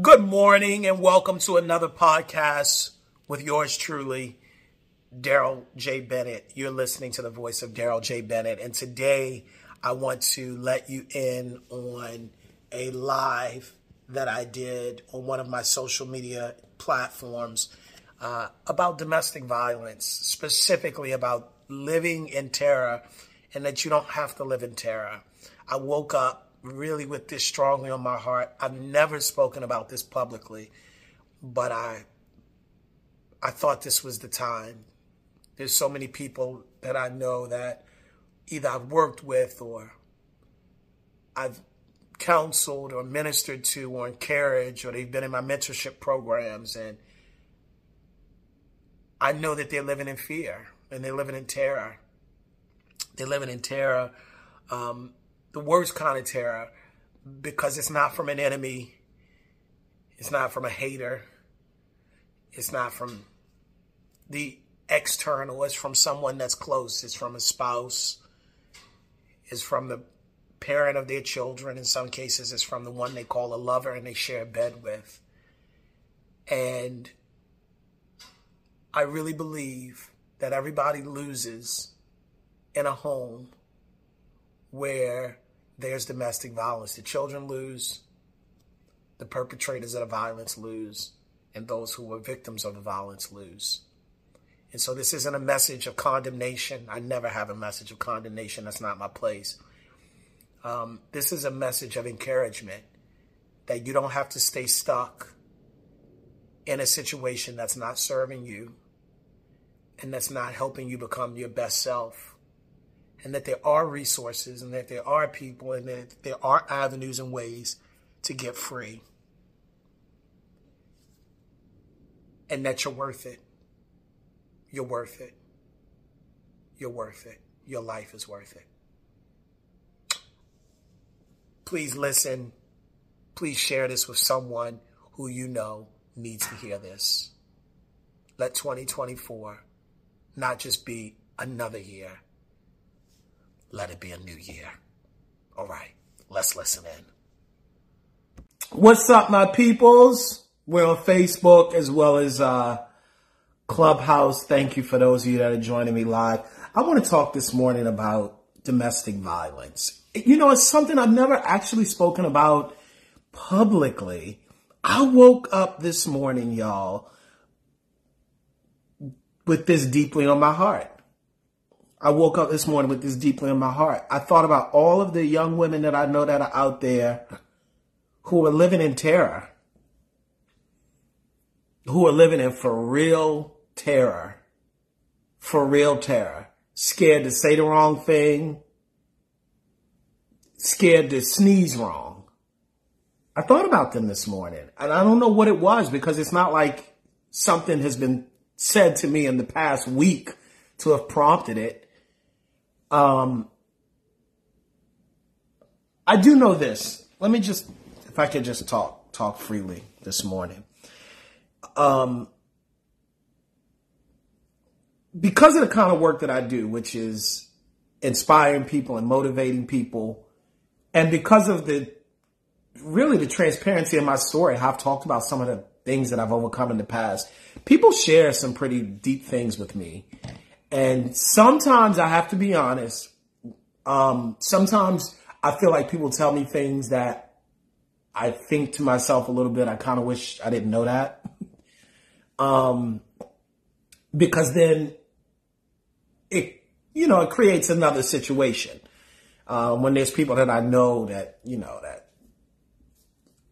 Good morning and welcome to another podcast with yours truly, Darrell J. Bennett. You're listening to the voice of Darrell J. Bennett, and today I want to let you in on a live that I did on one of my social media platforms uh, about domestic violence, specifically about living in terror and that you don't have to live in terror. I woke up really with this strongly on my heart. I've never spoken about this publicly, but I I thought this was the time. There's so many people that I know that either I've worked with or I've counseled or ministered to or encouraged or they've been in my mentorship programs and I know that they're living in fear and they're living in terror. They're living in terror um, the worst kind of terror because it's not from an enemy, it's not from a hater, it's not from the external, it's from someone that's close, it's from a spouse, it's from the parent of their children. In some cases, it's from the one they call a lover and they share a bed with. And I really believe that everybody loses in a home where there's domestic violence. The children lose, the perpetrators of the violence lose, and those who were victims of the violence lose. And so this isn't a message of condemnation. I never have a message of condemnation. That's not my place. Um, this is a message of encouragement that you don't have to stay stuck in a situation that's not serving you and that's not helping you become your best self and that there are resources and that there are people and that there are avenues and ways to get free. And that you're worth it. You're worth it. You're worth it. Your life is worth it. Please listen. Please share this with someone who you know needs to hear this. Let 2024 not just be another year let it be a new year. All right, let's listen in. What's up, my peoples? We're on Facebook as well as uh, Clubhouse. Thank you for those of you that are joining me live. I want to talk this morning about domestic violence. You know, it's something I've never actually spoken about publicly. I woke up this morning, y'all, with this deeply on my heart. I woke up this morning with this deeply in my heart. I thought about all of the young women that I know that are out there who are living in terror, who are living in for real terror, for real terror, scared to say the wrong thing, scared to sneeze wrong. I thought about them this morning and I don't know what it was because it's not like something has been said to me in the past week to have prompted it. Um, I do know this. Let me just, if I could just talk, talk freely this morning. Um, because of the kind of work that I do, which is inspiring people and motivating people, and because of the really the transparency of my story, I've talked about some of the things that I've overcome in the past, people share some pretty deep things with me. And sometimes I have to be honest. Um, sometimes I feel like people tell me things that I think to myself a little bit. I kind of wish I didn't know that. um, because then it, you know, it creates another situation. Um, when there's people that I know that, you know, that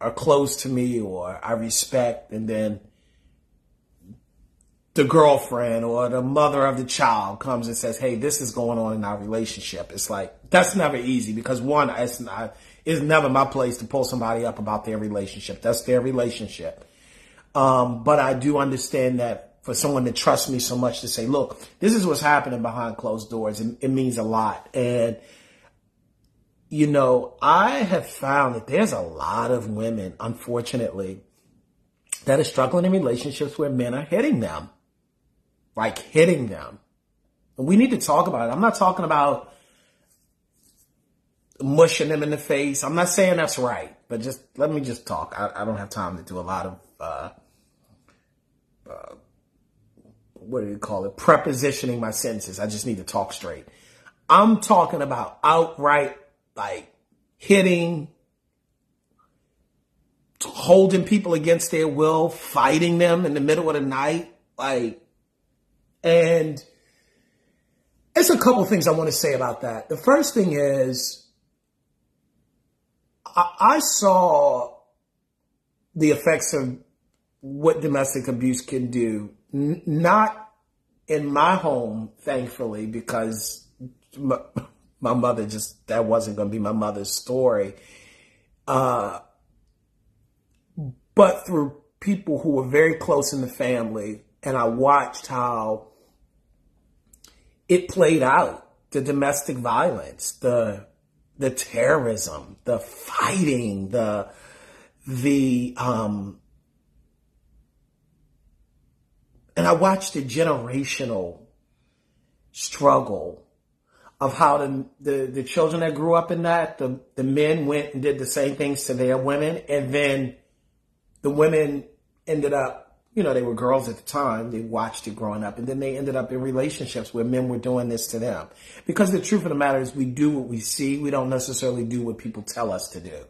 are close to me or I respect and then the girlfriend or the mother of the child comes and says, Hey, this is going on in our relationship. It's like, that's never easy because one, it's not, it's never my place to pull somebody up about their relationship. That's their relationship. Um, but I do understand that for someone to trust me so much to say, look, this is what's happening behind closed doors. It, it means a lot. And, you know, I have found that there's a lot of women, unfortunately, that are struggling in relationships where men are hitting them like hitting them. And we need to talk about it. I'm not talking about mushing them in the face. I'm not saying that's right, but just let me just talk. I, I don't have time to do a lot of, uh, uh, what do you call it? Prepositioning my sentences. I just need to talk straight. I'm talking about outright, like hitting, holding people against their will, fighting them in the middle of the night, like, and there's a couple things I want to say about that. The first thing is, I, I saw the effects of what domestic abuse can do, N- not in my home, thankfully, because my, my mother just, that wasn't going to be my mother's story. Uh, but through people who were very close in the family, and I watched how it played out the domestic violence, the the terrorism, the fighting, the the um and I watched the generational struggle of how the, the, the children that grew up in that, the, the men went and did the same things to their women. And then the women ended up, you know, they were girls at the time. They watched it growing up and then they ended up in relationships where men were doing this to them. Because the truth of the matter is we do what we see. We don't necessarily do what people tell us to do.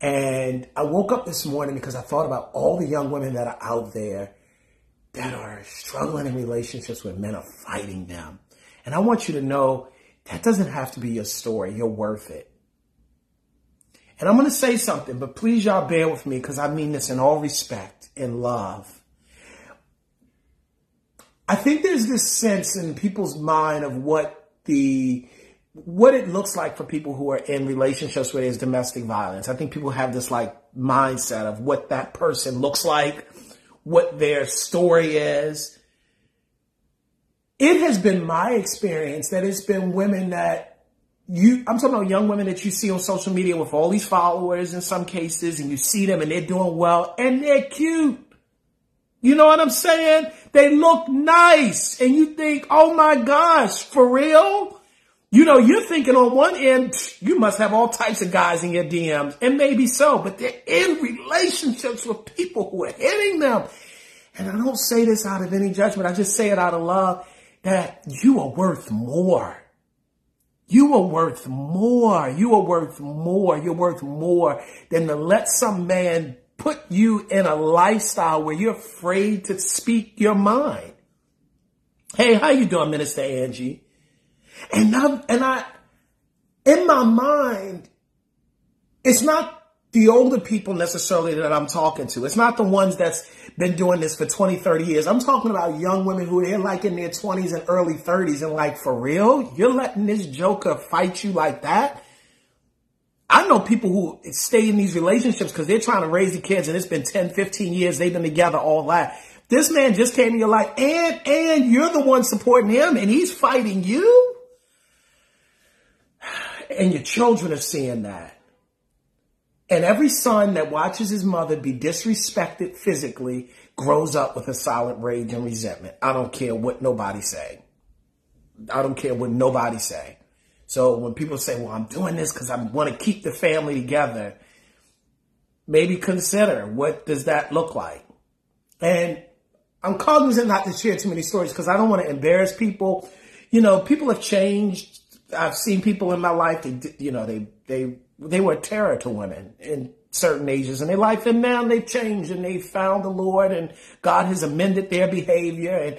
And I woke up this morning because I thought about all the young women that are out there that are struggling in relationships where men are fighting them and I want you to know that doesn't have to be your story. You're worth it. And I'm going to say something, but please y'all bear with me because I mean this in all respect and love. I think there's this sense in people's mind of what the what it looks like for people who are in relationships where there's domestic violence. I think people have this like mindset of what that person looks like, what their story is it has been my experience that it's been women that you, I'm talking about young women that you see on social media with all these followers in some cases, and you see them and they're doing well and they're cute. You know what I'm saying? They look nice and you think, oh my gosh, for real? You know, you're thinking on one end, you must have all types of guys in your DMs and maybe so, but they're in relationships with people who are hitting them. And I don't say this out of any judgment. I just say it out of love that you are worth more. You are worth more. You are worth more. You're worth more than to let some man put you in a lifestyle where you're afraid to speak your mind. Hey, how you doing, Minister Angie? And I, and I, in my mind, it's not the older people necessarily that I'm talking to. It's not the ones that's been doing this for 20, 30 years. I'm talking about young women who they're like in their 20s and early 30s and like, for real? You're letting this joker fight you like that? I know people who stay in these relationships because they're trying to raise the kids and it's been 10, 15 years. They've been together all that. This man just came in your life and, and you're the one supporting him and he's fighting you. And your children are seeing that. And every son that watches his mother be disrespected physically grows up with a silent rage and resentment. I don't care what nobody say. I don't care what nobody say. So when people say, well, I'm doing this because I want to keep the family together, maybe consider what does that look like? And I'm cognizant not to share too many stories because I don't want to embarrass people. You know, people have changed. I've seen people in my life, they, you know, they, they they were a terror to women in certain ages in their life, and now they've changed and they've found the Lord, and God has amended their behavior, and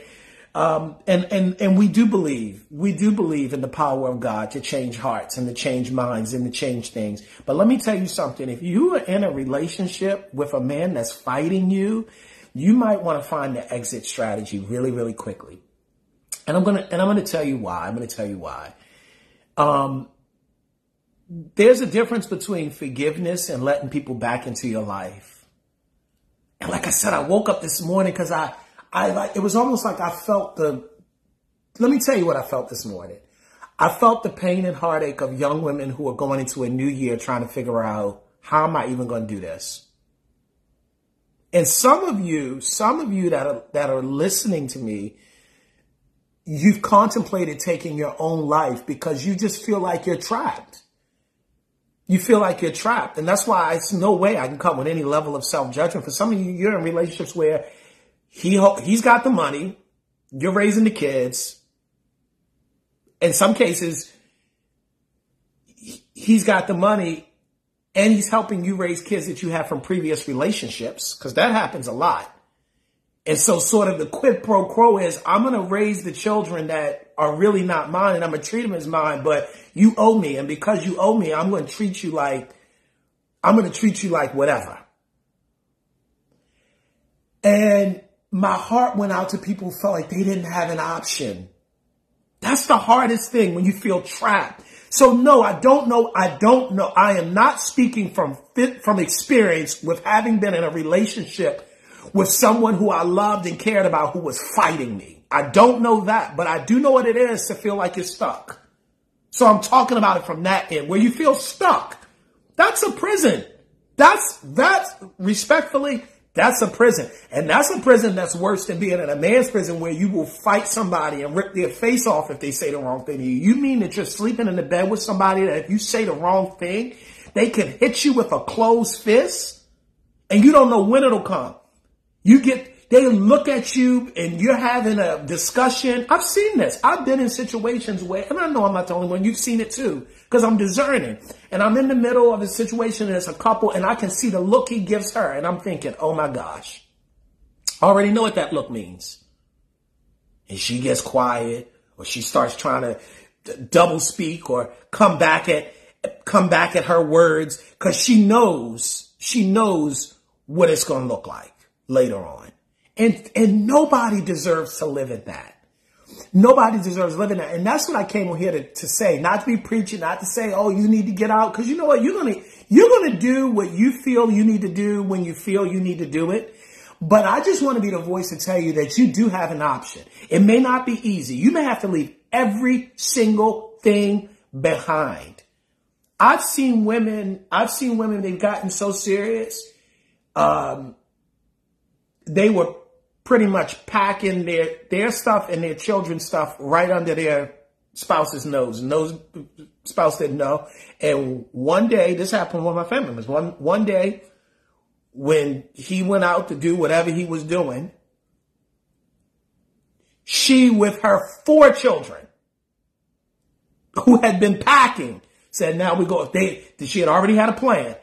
um, and and and we do believe we do believe in the power of God to change hearts and to change minds and to change things. But let me tell you something: if you are in a relationship with a man that's fighting you, you might want to find the exit strategy really, really quickly. And I'm gonna and I'm gonna tell you why. I'm gonna tell you why. Um, there's a difference between forgiveness and letting people back into your life. And like I said, I woke up this morning because I, I like, it was almost like I felt the, let me tell you what I felt this morning. I felt the pain and heartache of young women who are going into a new year trying to figure out how am I even going to do this? And some of you, some of you that are, that are listening to me, you've contemplated taking your own life because you just feel like you're trapped. You feel like you're trapped. And that's why it's no way I can come with any level of self-judgment. For some of you, you're in relationships where he, he's got the money, you're raising the kids. In some cases, he's got the money and he's helping you raise kids that you have from previous relationships, because that happens a lot. And so sort of the quid pro quo is I'm going to raise the children that are really not mine and I'm going to treat them as mine, but you owe me. And because you owe me, I'm going to treat you like, I'm going to treat you like whatever. And my heart went out to people who felt like they didn't have an option. That's the hardest thing when you feel trapped. So no, I don't know. I don't know. I am not speaking from from experience with having been in a relationship with someone who I loved and cared about who was fighting me. I don't know that, but I do know what it is to feel like you're stuck. So I'm talking about it from that end where you feel stuck. That's a prison. That's, that's respectfully, that's a prison. And that's a prison that's worse than being in a man's prison where you will fight somebody and rip their face off if they say the wrong thing to you. You mean that you're sleeping in the bed with somebody that if you say the wrong thing, they can hit you with a closed fist and you don't know when it'll come. You get, they look at you and you're having a discussion. I've seen this. I've been in situations where, and I know I'm not the only one. You've seen it too, because I'm discerning and I'm in the middle of a situation and it's a couple and I can see the look he gives her and I'm thinking, oh my gosh, I already know what that look means. And she gets quiet or she starts trying to double speak or come back at, come back at her words because she knows, she knows what it's going to look like later on. And, and nobody deserves to live in that. Nobody deserves living that. And that's what I came here to, to say, not to be preaching, not to say, oh, you need to get out. Cause you know what? You're going to, you're going to do what you feel you need to do when you feel you need to do it. But I just want to be the voice to tell you that you do have an option. It may not be easy. You may have to leave every single thing behind. I've seen women, I've seen women, they've gotten so serious. Um, they were pretty much packing their, their stuff and their children's stuff right under their spouse's nose. And those spouse didn't know. And one day, this happened with my family members. One, one day when he went out to do whatever he was doing, she with her four children who had been packing said, now we go. They, she had already had a plan.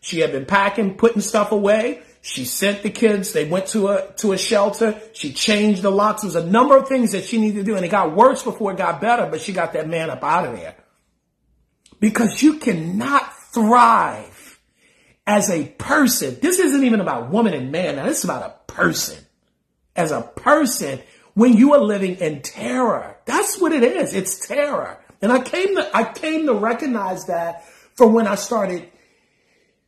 She had been packing, putting stuff away. She sent the kids. They went to a, to a shelter. She changed the locks. There was a number of things that she needed to do and it got worse before it got better, but she got that man up out of there because you cannot thrive as a person. This isn't even about woman and man. Now this is about a person as a person when you are living in terror. That's what it is. It's terror. And I came to, I came to recognize that from when I started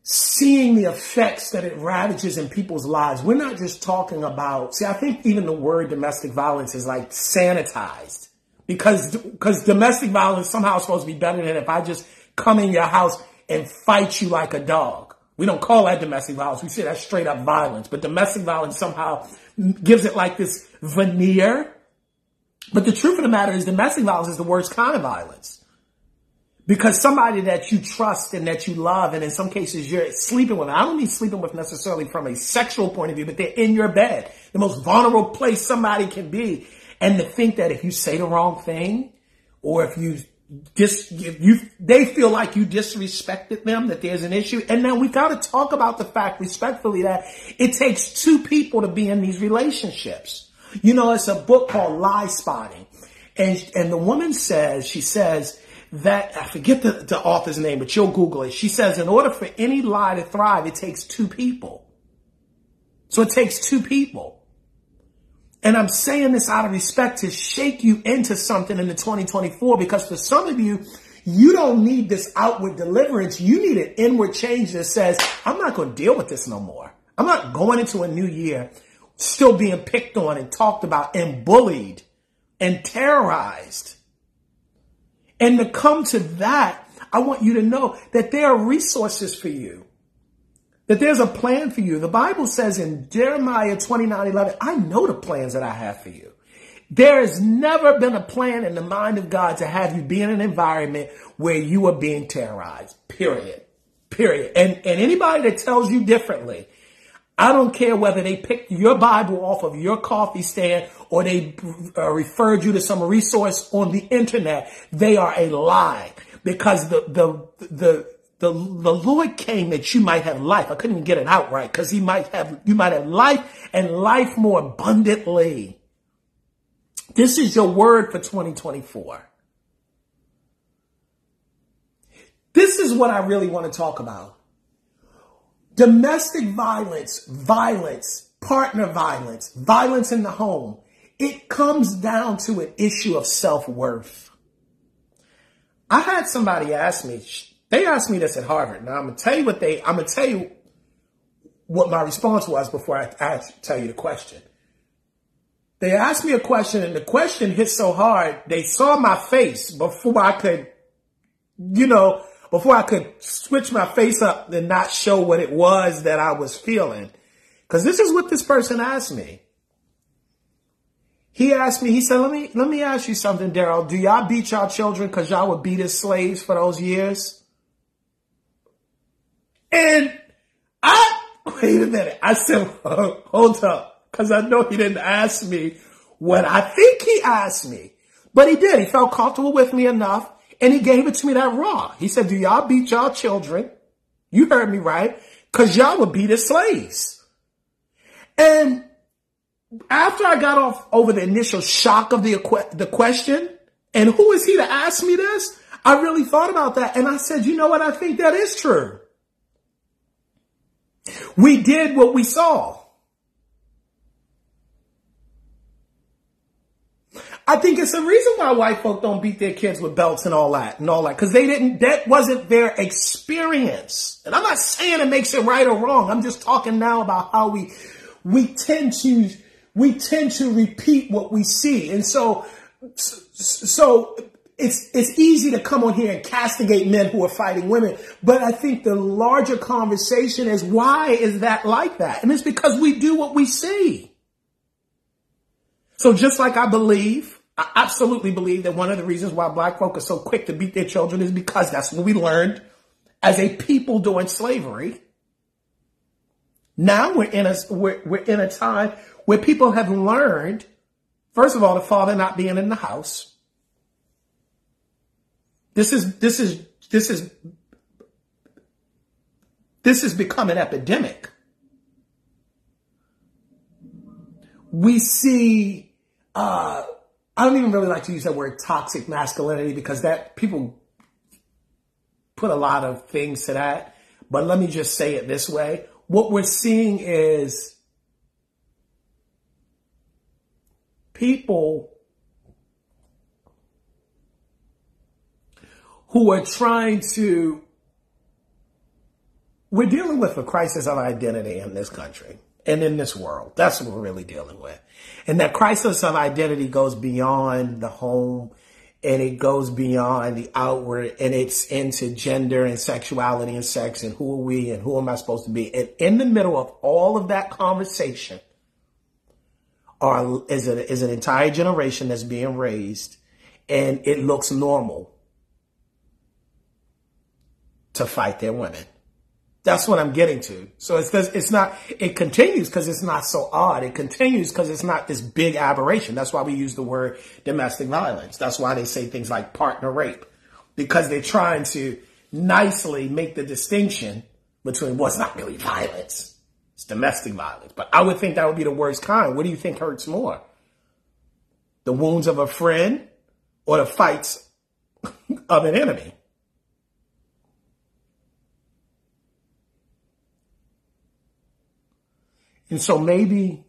seeing the effects that it ravages in people's lives. We're not just talking about, see, I think even the word domestic violence is like sanitized because, because domestic violence somehow is supposed to be better than if I just come in your house and fight you like a dog. We don't call that domestic violence. We say that's straight up violence, but domestic violence somehow gives it like this veneer. But the truth of the matter is domestic violence is the worst kind of violence. Because somebody that you trust and that you love, and in some cases you're sleeping with, I don't mean sleeping with necessarily from a sexual point of view, but they're in your bed, the most vulnerable place somebody can be. And to think that if you say the wrong thing, or if you dis, if you, they feel like you disrespected them, that there's an issue. And now we got to talk about the fact respectfully that it takes two people to be in these relationships. You know, it's a book called Lie Spotting. And, and the woman says, she says, that I forget the, the author's name, but you'll Google it. She says, in order for any lie to thrive, it takes two people. So it takes two people. And I'm saying this out of respect to shake you into something in the 2024 because for some of you, you don't need this outward deliverance. You need an inward change that says, I'm not going to deal with this no more. I'm not going into a new year still being picked on and talked about and bullied and terrorized. And to come to that, I want you to know that there are resources for you. That there's a plan for you. The Bible says in Jeremiah 29, 11, I know the plans that I have for you. There has never been a plan in the mind of God to have you be in an environment where you are being terrorized, period. Period. And, and anybody that tells you differently, I don't care whether they picked your Bible off of your coffee stand or they uh, referred you to some resource on the internet. They are a lie because the, the, the, the, the Lord came that you might have life. I couldn't even get it out right because he might have, you might have life and life more abundantly. This is your word for 2024. This is what I really want to talk about. Domestic violence, violence, partner violence, violence in the home. It comes down to an issue of self-worth. I had somebody ask me, they asked me this at Harvard. Now I'm to tell you what they, I'm to tell you what my response was before I, I tell you the question. They asked me a question and the question hit so hard, they saw my face before I could, you know, before I could switch my face up and not show what it was that I was feeling. Cause this is what this person asked me. He asked me, he said, let me, let me ask you something, Darrell. Do y'all beat y'all children cause y'all were beat as slaves for those years? And I, wait a minute. I said, hold up. Cause I know he didn't ask me what I think he asked me, but he did. He felt comfortable with me enough and he gave it to me that raw. He said, do y'all beat y'all children? You heard me right. Cause y'all were beat as slaves. And after I got off over the initial shock of the, the question, and who is he to ask me this? I really thought about that. And I said, you know what? I think that is true. We did what we saw. I think it's the reason why white folk don't beat their kids with belts and all that and all that. Cause they didn't, that wasn't their experience. And I'm not saying it makes it right or wrong. I'm just talking now about how we, we tend to, we tend to repeat what we see. And so, so it's, it's easy to come on here and castigate men who are fighting women. But I think the larger conversation is why is that like that? And it's because we do what we see. So just like I believe, I absolutely believe that one of the reasons why black folk are so quick to beat their children is because that's what we learned as a people during slavery. Now we're in a, we're, we're in a time where people have learned, first of all, the father not being in the house. This is, this is, this is, this has become an epidemic. we see, uh, I don't even really like to use that word toxic masculinity because that people put a lot of things to that. But let me just say it this way. What we're seeing is people who are trying to, we're dealing with a crisis of identity in this country and in this world. That's what we're really dealing with. And that crisis of identity goes beyond the home and it goes beyond the outward and it's into gender and sexuality and sex and who are we and who am I supposed to be? And in the middle of all of that conversation are, is, a, is an entire generation that's being raised and it looks normal to fight their women. That's what I'm getting to. So it's it's not it continues because it's not so odd. It continues because it's not this big aberration. That's why we use the word domestic violence. That's why they say things like partner rape because they're trying to nicely make the distinction between what's not really violence. It's domestic violence. But I would think that would be the worst kind. What do you think hurts more? The wounds of a friend or the fights of an enemy? And so maybe,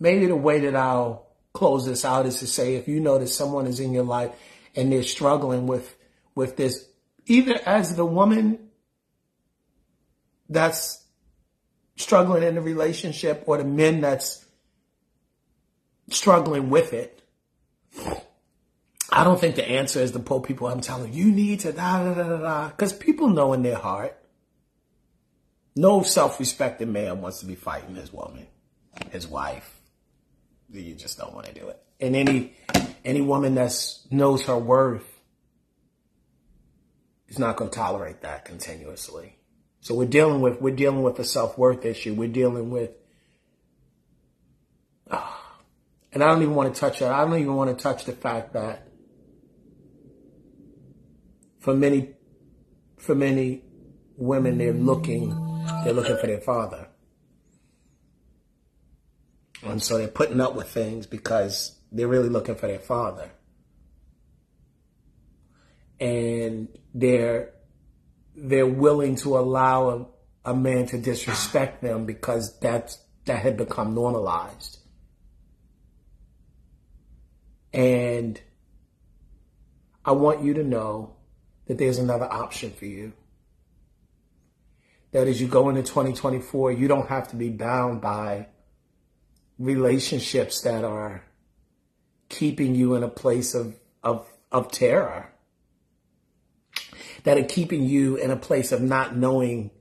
maybe the way that I'll close this out is to say, if you notice someone is in your life and they're struggling with, with this, either as the woman that's struggling in the relationship or the men that's struggling with it. I don't think the answer is to pull people I'm telling you, you need to da da da da da. Because people know in their heart no self-respecting man wants to be fighting his woman, his wife. You just don't want to do it. And any any woman that knows her worth is not going to tolerate that continuously. So we're dealing with we're dealing with a self worth issue. We're dealing with, uh, and I don't even want to touch that. I don't even want to touch the fact that for many for many women they're looking they're looking for their father. And so they're putting up with things because they're really looking for their father. And they're they're willing to allow a, a man to disrespect them because that's that had become normalized. And I want you to know that there's another option for you. That as you go into 2024, you don't have to be bound by relationships that are keeping you in a place of, of, of terror that are keeping you in a place of not knowing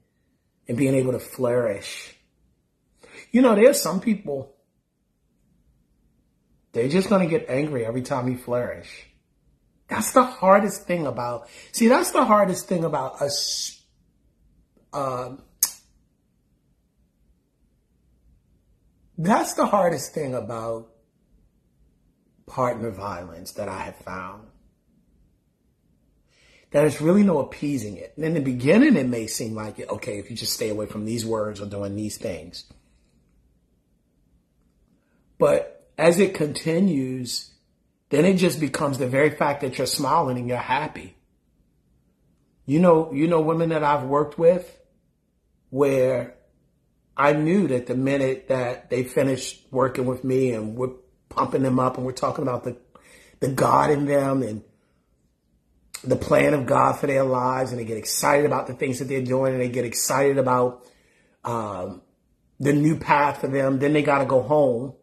and being able to flourish. You know, there's some people, they're just going to get angry every time you flourish. That's the hardest thing about, see, that's the hardest thing about us, um, that's the hardest thing about partner violence that I have found That there's really no appeasing it. And in the beginning, it may seem like, okay, if you just stay away from these words or doing these things. But as it continues, then it just becomes the very fact that you're smiling and you're happy. You know, you know women that I've worked with where I knew that the minute that they finished working with me and we're pumping them up and we're talking about the, the God in them and the plan of God for their lives and they get excited about the things that they're doing and they get excited about um, the new path for them. Then they got to go home.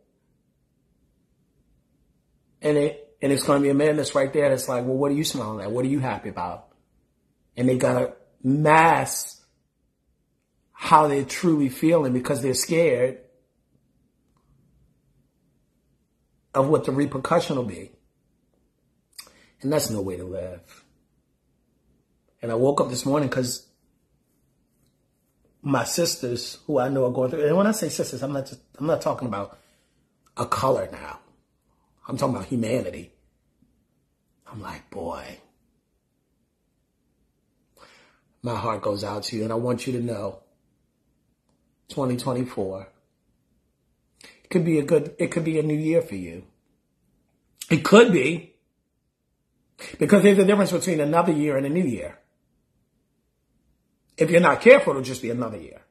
And it, and it's going to be a man that's right there that's like, well, what are you smiling at? What are you happy about? And they got to mask how they're truly feeling because they're scared of what the repercussion will be. And that's no way to live. And I woke up this morning because my sisters, who I know are going through, and when I say sisters, I'm not just, I'm not talking about a color now. I'm talking about humanity. I'm like, boy, my heart goes out to you, and I want you to know 2024 it could be a good, it could be a new year for you. It could be because there's a difference between another year and a new year. If you're not careful, it'll just be another year.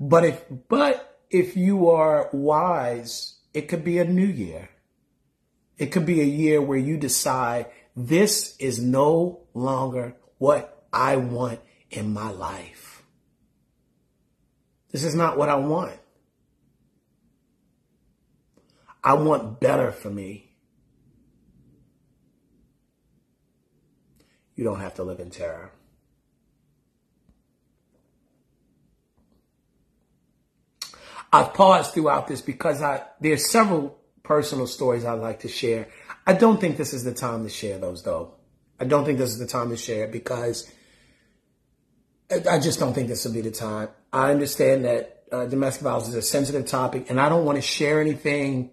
But if, but if you are wise, it could be a new year. It could be a year where you decide this is no longer what I want in my life. This is not what I want. I want better for me. You don't have to live in terror. I've paused throughout this because I there's several personal stories I'd like to share. I don't think this is the time to share those though. I don't think this is the time to share because I just don't think this will be the time. I understand that uh, domestic violence is a sensitive topic and I don't want to share anything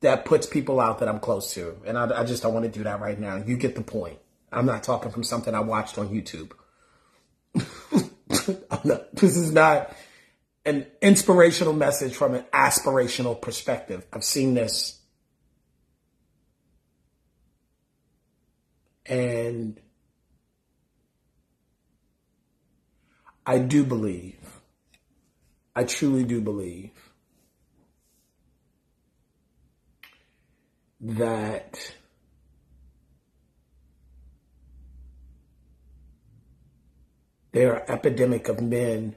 that puts people out that I'm close to. And I, I just don't want to do that right now. You get the point. I'm not talking from something I watched on YouTube. not, this is not an inspirational message from an aspirational perspective. I've seen this. And I do believe, I truly do believe that there are epidemic of men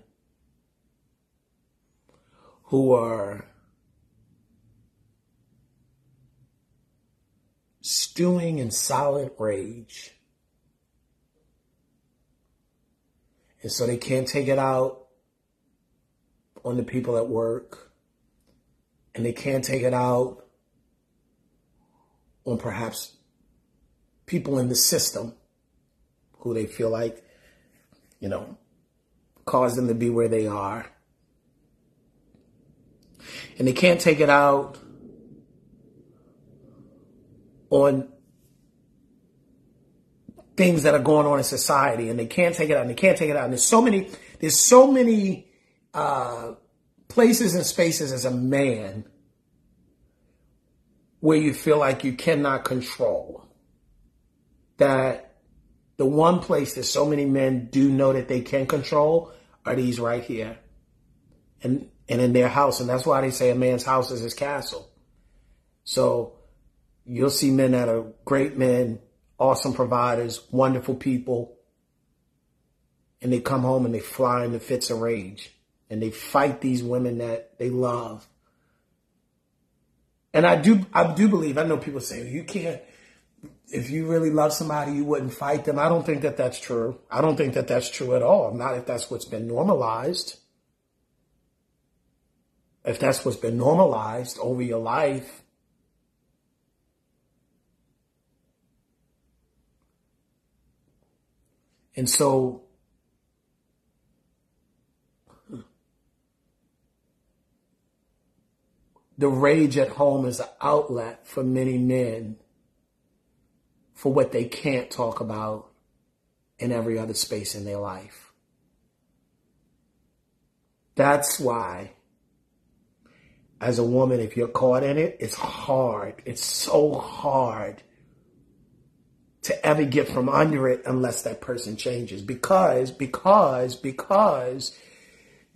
who are stewing in silent rage. And so they can't take it out on the people at work. And they can't take it out on perhaps people in the system who they feel like, you know, caused them to be where they are. And they can't take it out on things that are going on in society and they can't take it out and they can't take it out. And there's so many, there's so many uh, places and spaces as a man where you feel like you cannot control. That the one place that so many men do know that they can control are these right here. And and in their house. And that's why they say a man's house is his castle. So you'll see men that are great men, awesome providers, wonderful people. And they come home and they fly into fits of rage and they fight these women that they love. And I do, I do believe, I know people say, you can't, if you really love somebody, you wouldn't fight them. I don't think that that's true. I don't think that that's true at all. Not if that's what's been normalized. If that's what's been normalized over your life, And so the rage at home is an outlet for many men for what they can't talk about in every other space in their life. That's why, as a woman, if you're caught in it, it's hard. It's so hard to ever get from under it unless that person changes. Because, because, because,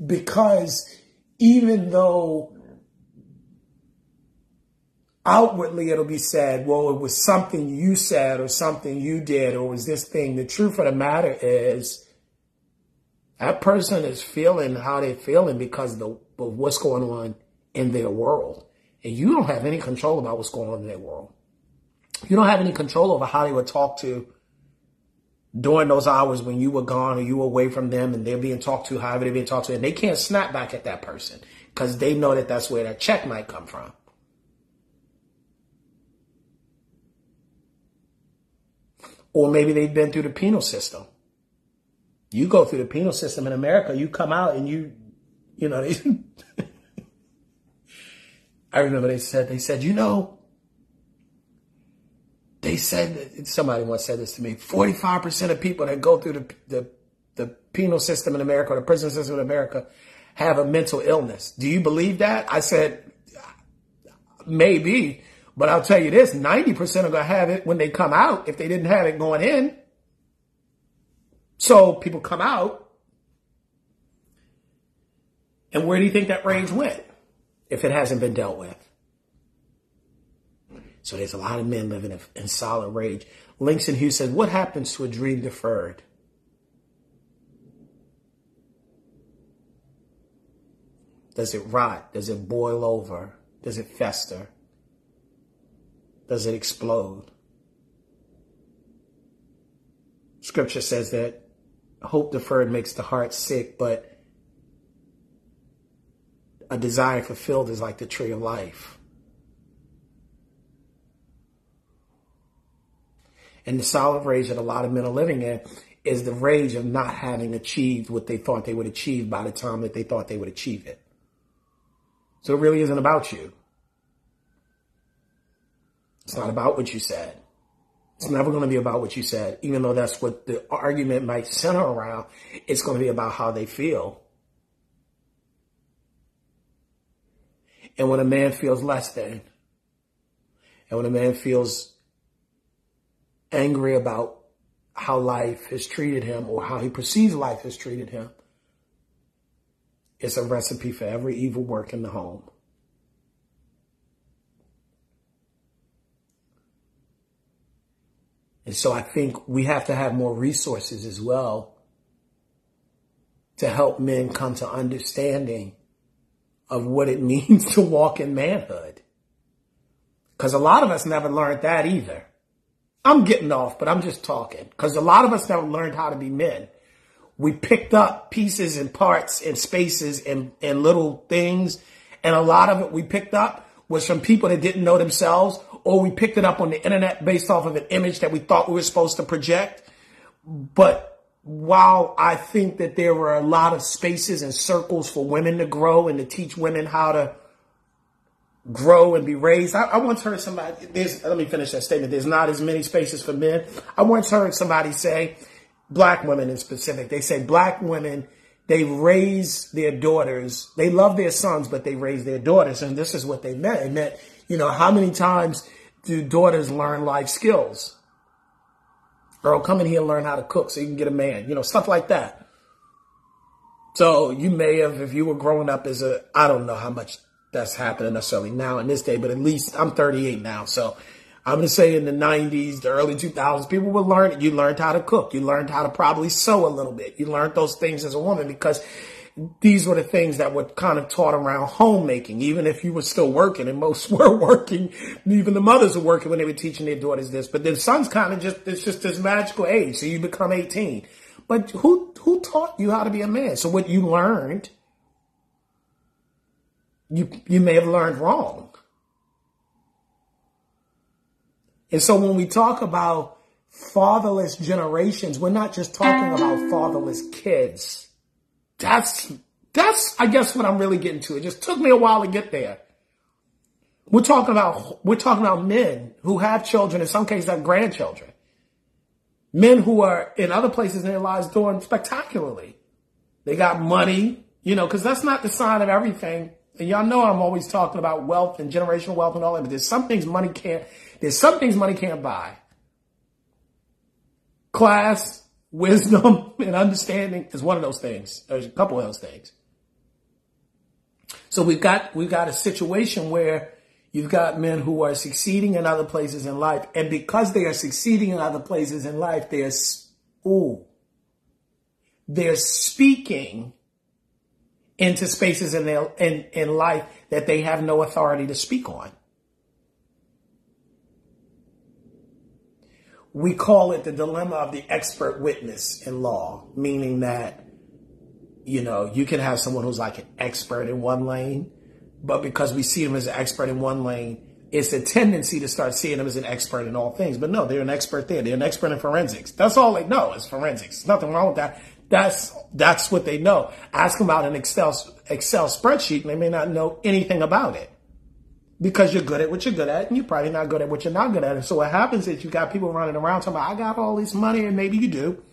because even though outwardly it'll be said, well, it was something you said or something you did or was this thing. The truth of the matter is that person is feeling how they're feeling because of, the, of what's going on in their world. And you don't have any control about what's going on in their world you don't have any control over how they would talk to during those hours when you were gone or you were away from them and they're being talked to however they're being talked to and they can't snap back at that person because they know that that's where that check might come from. Or maybe they've been through the penal system. You go through the penal system in america you come out and you you know i remember they said they said you know they said somebody once said this to me 45% of people that go through the, the, the penal system in america or the prison system in america have a mental illness. Do you believe that? I said maybe but i'll tell you this 90% are going to have it when they come out if they didn't have it going in. So people come out. And where do you think that range went if it hasn't been dealt with so there's a lot of men living in solid rage. Langston Hughes said, What happens to a dream deferred? Does it rot? Does it boil over? Does it fester? Does it explode? Scripture says that hope deferred makes the heart sick, but a desire fulfilled is like the tree of life. And the solid rage that a lot of men are living in is the rage of not having achieved what they thought they would achieve by the time that they thought they would achieve it. So it really isn't about you. It's not about what you said. It's never going to be about what you said, even though that's what the argument might center around. It's going to be about how they feel. And when a man feels less than, and when a man feels angry about how life has treated him or how he perceives life has treated him, it's a recipe for every evil work in the home. And so I think we have to have more resources as well to help men come to understanding of what it means to walk in manhood. Because a lot of us never learned that either. I'm getting off, but I'm just talking because a lot of us never learned how to be men. We picked up pieces and parts and spaces and, and little things. And a lot of it we picked up was from people that didn't know themselves or we picked it up on the internet based off of an image that we thought we were supposed to project. but while I think that there were a lot of spaces and circles for women to grow and to teach women how to grow and be raised. I, I once heard somebody, there's, let me finish that statement. There's not as many spaces for men. I once heard somebody say, black women in specific, they say black women, they raise their daughters. They love their sons, but they raise their daughters. And this is what they meant. It meant, you know, how many times do daughters learn life skills? Earl, come in here and learn how to cook so you can get a man, you know, stuff like that. So you may have, if you were growing up as a, I don't know how much that's happening necessarily now in this day, but at least I'm 38 now. So I'm going to say in the 90s, the early 2000s, people would learn, you learned how to cook. You learned how to probably sew a little bit. You learned those things as a woman because these were the things that were kind of taught around homemaking, even if you were still working and most were working, even the mothers were working when they were teaching their daughters this, but the son's kind of just, it's just this magical age. So you become 18, but who, who taught you how to be a man? So what you learned you, you may have learned wrong. And so when we talk about fatherless generations, we're not just talking about fatherless kids. That's, that's, I guess what I'm really getting to. It just took me a while to get there. We're talking about, we're talking about men who have children, in some cases have grandchildren. Men who are in other places in their lives doing spectacularly. They got money, you know, cause that's not the sign of everything and y'all know I'm always talking about wealth and generational wealth and all that, but there's some things money can't, there's some things money can't buy. Class, wisdom, and understanding is one of those things. There's a couple of those things. So we've got, we've got a situation where you've got men who are succeeding in other places in life. And because they are succeeding in other places in life, they're, ooh, they're speaking into spaces in their in, in life that they have no authority to speak on. We call it the dilemma of the expert witness in law, meaning that, you know, you can have someone who's like an expert in one lane, but because we see them as an expert in one lane, it's a tendency to start seeing them as an expert in all things. But no, they're an expert there. They're an expert in forensics. That's all they know is forensics. There's nothing wrong with that. That's that's what they know. Ask them about an Excel Excel spreadsheet, and they may not know anything about it because you're good at what you're good at, and you're probably not good at what you're not good at. And so what happens is you got people running around talking about, I got all this money, and maybe you do,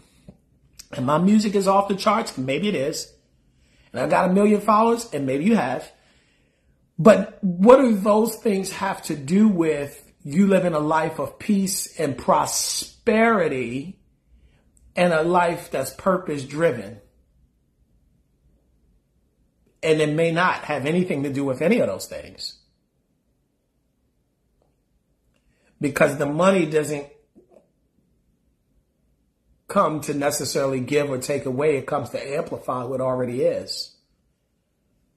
and my music is off the charts, maybe it is, and I got a million followers, and maybe you have. But what do those things have to do with you living a life of peace and prosperity? And a life that's purpose driven. And it may not have anything to do with any of those things. Because the money doesn't come to necessarily give or take away, it comes to amplify what already is.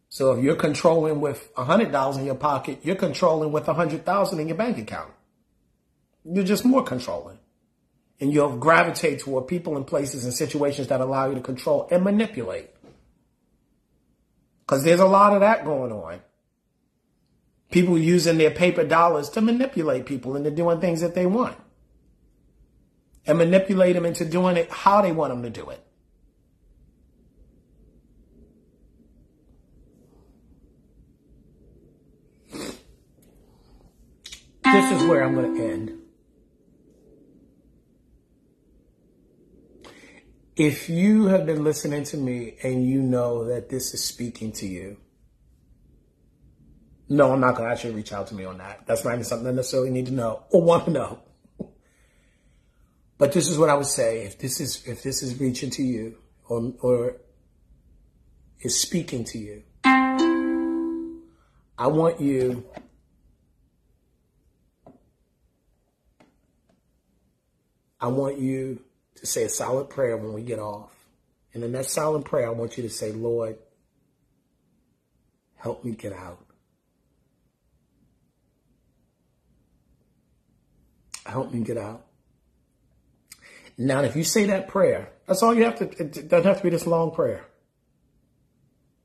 So if you're controlling with a hundred dollars in your pocket, you're controlling with a hundred thousand in your bank account. You're just more controlling and you'll gravitate toward people and places and situations that allow you to control and manipulate. Because there's a lot of that going on. People using their paper dollars to manipulate people into doing things that they want. And manipulate them into doing it how they want them to do it. This is where I'm going to end. If you have been listening to me and you know that this is speaking to you, no, I'm not going to actually reach out to me on that. That's not even something I necessarily need to know or want to know. But this is what I would say. If this is, if this is reaching to you or, or is speaking to you, I want you I want you to say a silent prayer when we get off. And in that silent prayer, I want you to say, Lord, help me get out. Help me get out. Now, if you say that prayer, that's all you have to, it doesn't have to be this long prayer.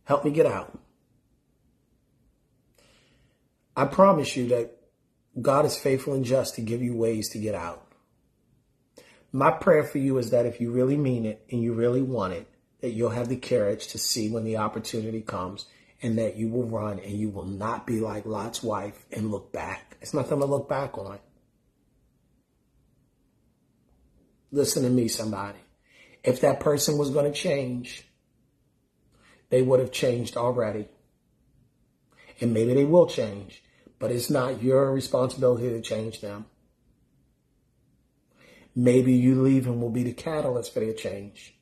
Help me get out. I promise you that God is faithful and just to give you ways to get out. My prayer for you is that if you really mean it and you really want it, that you'll have the courage to see when the opportunity comes and that you will run and you will not be like Lot's wife and look back. It's nothing to look back on. Listen to me, somebody. If that person was going to change, they would have changed already. And maybe they will change, but it's not your responsibility to change them. Maybe you leaving will be the catalyst for their change.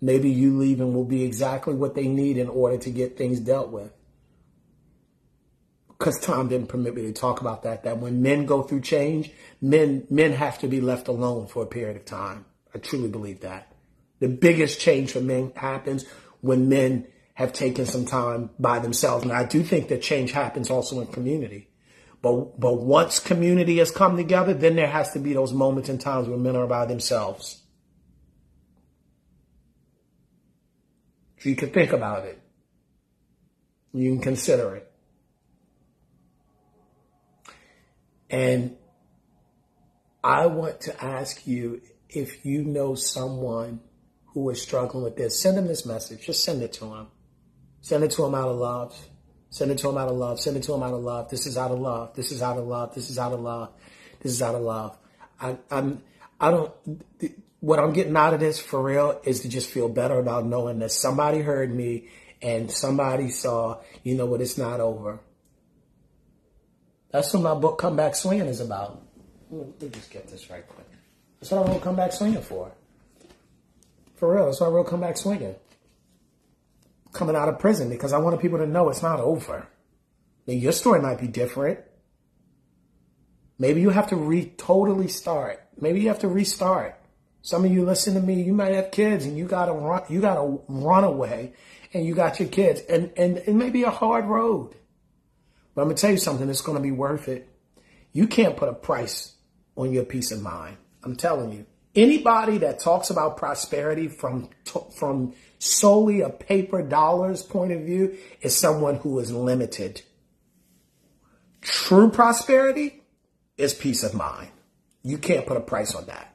Maybe you leaving will be exactly what they need in order to get things dealt with. Because time didn't permit me to talk about that. That when men go through change, men men have to be left alone for a period of time. I truly believe that. The biggest change for men happens when men have taken some time by themselves. And I do think that change happens also in community. But but once community has come together, then there has to be those moments and times where men are by themselves. So you can think about it. You can consider it. And I want to ask you if you know someone who is struggling with this, send them this message. Just send it to them. Send it to them out of love. Send it to him out of love. Send it to him out of love. This is out of love. This is out of love. This is out of love. This is out of love. I, I'm, I don't, what I'm getting out of this for real is to just feel better about knowing that somebody heard me and somebody saw, you know what, it's not over. That's what my book Come Back Swinging is about. Let me just get this right quick. That's what I wrote Come Back Swinging for. For real, that's what I wrote Come Back Swinging coming out of prison because I wanted people to know it's not over. Now, your story might be different. Maybe you have to re totally start. Maybe you have to restart. Some of you listen to me, you might have kids and you gotta run you gotta run away and you got your kids. And and it may be a hard road. But I'm gonna tell you something, it's gonna be worth it. You can't put a price on your peace of mind. I'm telling you. Anybody that talks about prosperity from from solely a paper dollars point of view is someone who is limited. True prosperity is peace of mind. You can't put a price on that.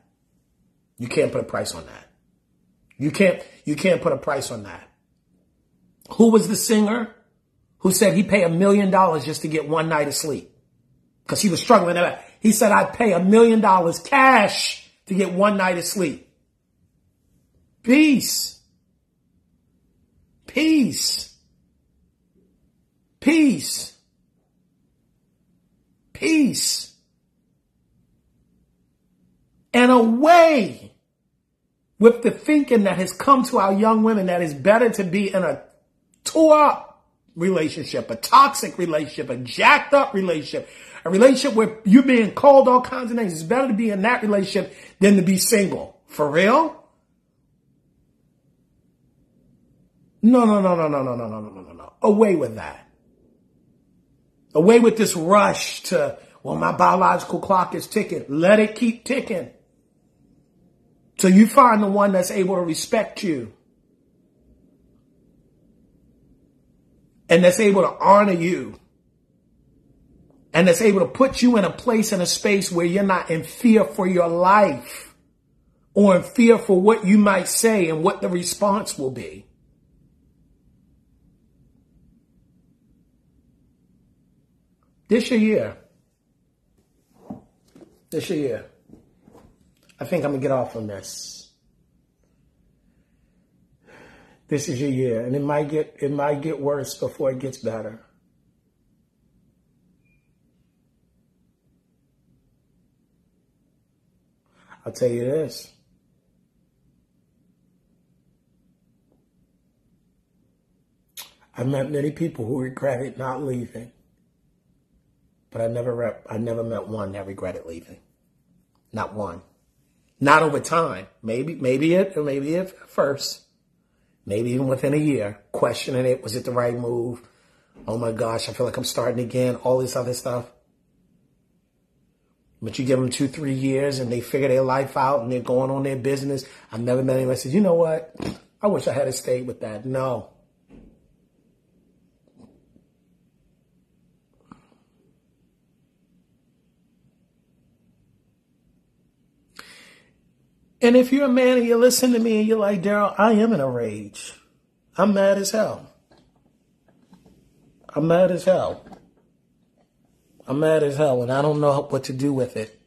You can't put a price on that. You can't, you can't put a price on that. Who was the singer who said he'd pay a million dollars just to get one night of sleep? Cause he was struggling. He said, I'd pay a million dollars cash to get one night of sleep. Peace. Peace. Peace. Peace. And away with the thinking that has come to our young women that it's better to be in a tore up relationship, a toxic relationship, a jacked up relationship, a relationship where you're being called all kinds of names. It's better to be in that relationship than to be single. For real? No, no, no, no, no, no, no, no, no, no, no. Away with that. Away with this rush to, well, my biological clock is ticking. Let it keep ticking. So you find the one that's able to respect you. And that's able to honor you. And that's able to put you in a place and a space where you're not in fear for your life or in fear for what you might say and what the response will be. This your year. This year. I think I'm gonna get off on this. This is your year, and it might get it might get worse before it gets better. I'll tell you this. I've met many people who regretted not leaving. But I never rep, I never met one that regretted leaving. Not one. Not over time. Maybe, maybe it, or maybe it first. Maybe even within a year, questioning it. Was it the right move? Oh my gosh, I feel like I'm starting again. All this other stuff. But you give them two, three years and they figure their life out and they're going on their business. I've never met anyone that says, you know what? I wish I had stayed with that. No. And if you're a man and you listen to me and you're like, Darrell, I am in a rage. I'm mad as hell. I'm mad as hell. I'm mad as hell and I don't know what to do with it.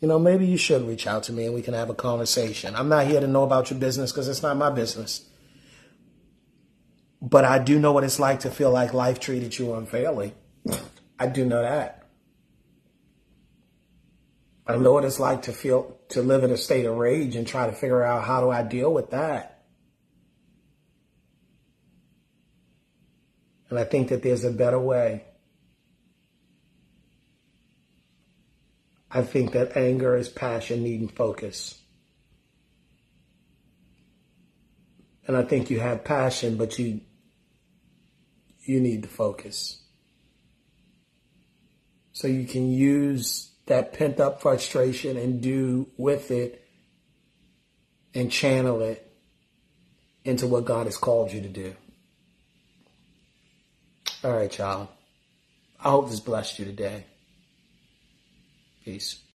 You know, maybe you should reach out to me and we can have a conversation. I'm not here to know about your business because it's not my business. But I do know what it's like to feel like life treated you unfairly. I do know that. I know what it's like to feel to live in a state of rage and try to figure out how do I deal with that. And I think that there's a better way. I think that anger is passion needing focus. And I think you have passion, but you you need to focus. So you can use that pent up frustration and do with it and channel it into what God has called you to do. All right, y'all. I hope this blessed you today. Peace.